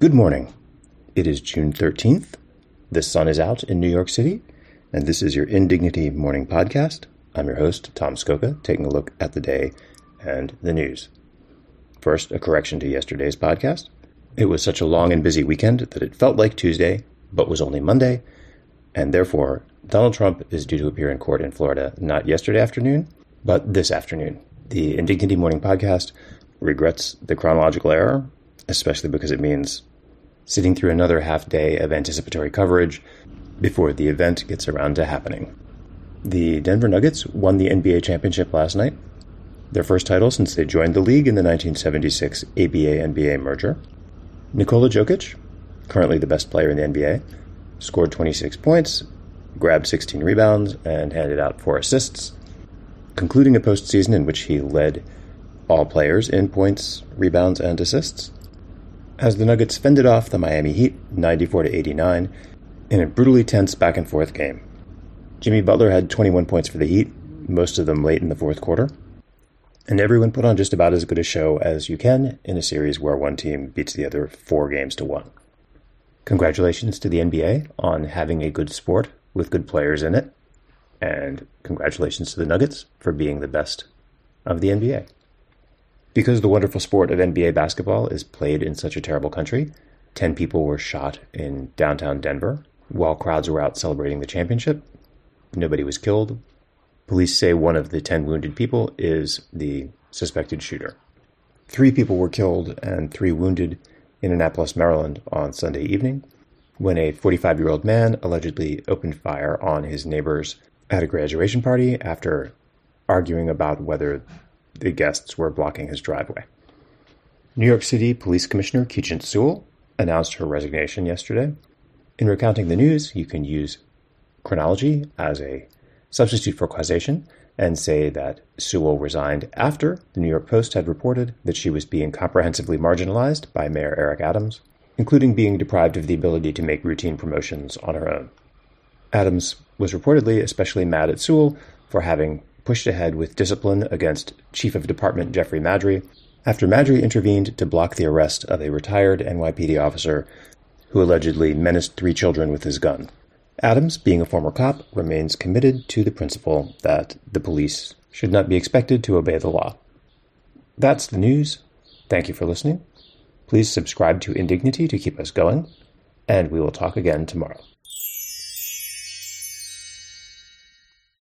Good morning. It is June 13th. The sun is out in New York City, and this is your Indignity Morning Podcast. I'm your host, Tom Scocca, taking a look at the day and the news. First, a correction to yesterday's podcast. It was such a long and busy weekend that it felt like Tuesday, but was only Monday, and therefore, Donald Trump is due to appear in court in Florida not yesterday afternoon, but this afternoon. The Indignity Morning Podcast regrets the chronological error, especially because it means sitting through another half day of anticipatory coverage before the event gets around to happening. The Denver Nuggets won the NBA championship last night, their first title since they joined the league in the 1976 ABA NBA merger. Nikola Jokic, currently the best player in the NBA, scored 26 points, grabbed 16 rebounds, and handed out four assists, concluding a postseason in which he led all players in points, rebounds, and assists as the Nuggets fended off the Miami Heat 94 to 89 in a brutally tense back and forth game. Jimmy Butler had 21 points for the Heat, most of them late in the fourth quarter, and everyone put on just about as good a show as you can in a series where one team beats the other 4 games to 1. Congratulations to the NBA on having a good sport with good players in it, and congratulations to the Nuggets for being the best of the NBA. Because the wonderful sport of NBA basketball is played in such a terrible country, 10 people were shot in downtown Denver while crowds were out celebrating the championship. Nobody was killed. Police say one of the 10 wounded people is the suspected shooter. Three people were killed and three wounded in Annapolis, Maryland on Sunday evening when a 45 year old man allegedly opened fire on his neighbors at a graduation party after arguing about whether the guests were blocking his driveway. New York City Police Commissioner Keechant Sewell announced her resignation yesterday. In recounting the news, you can use chronology as a substitute for causation and say that Sewell resigned after the New York Post had reported that she was being comprehensively marginalized by Mayor Eric Adams, including being deprived of the ability to make routine promotions on her own. Adams was reportedly especially mad at Sewell for having pushed ahead with discipline against Chief of Department Jeffrey Maddrey after Maddrey intervened to block the arrest of a retired NYPD officer who allegedly menaced three children with his gun. Adams, being a former cop, remains committed to the principle that the police should not be expected to obey the law. That's the news. Thank you for listening. Please subscribe to Indignity to keep us going, and we will talk again tomorrow.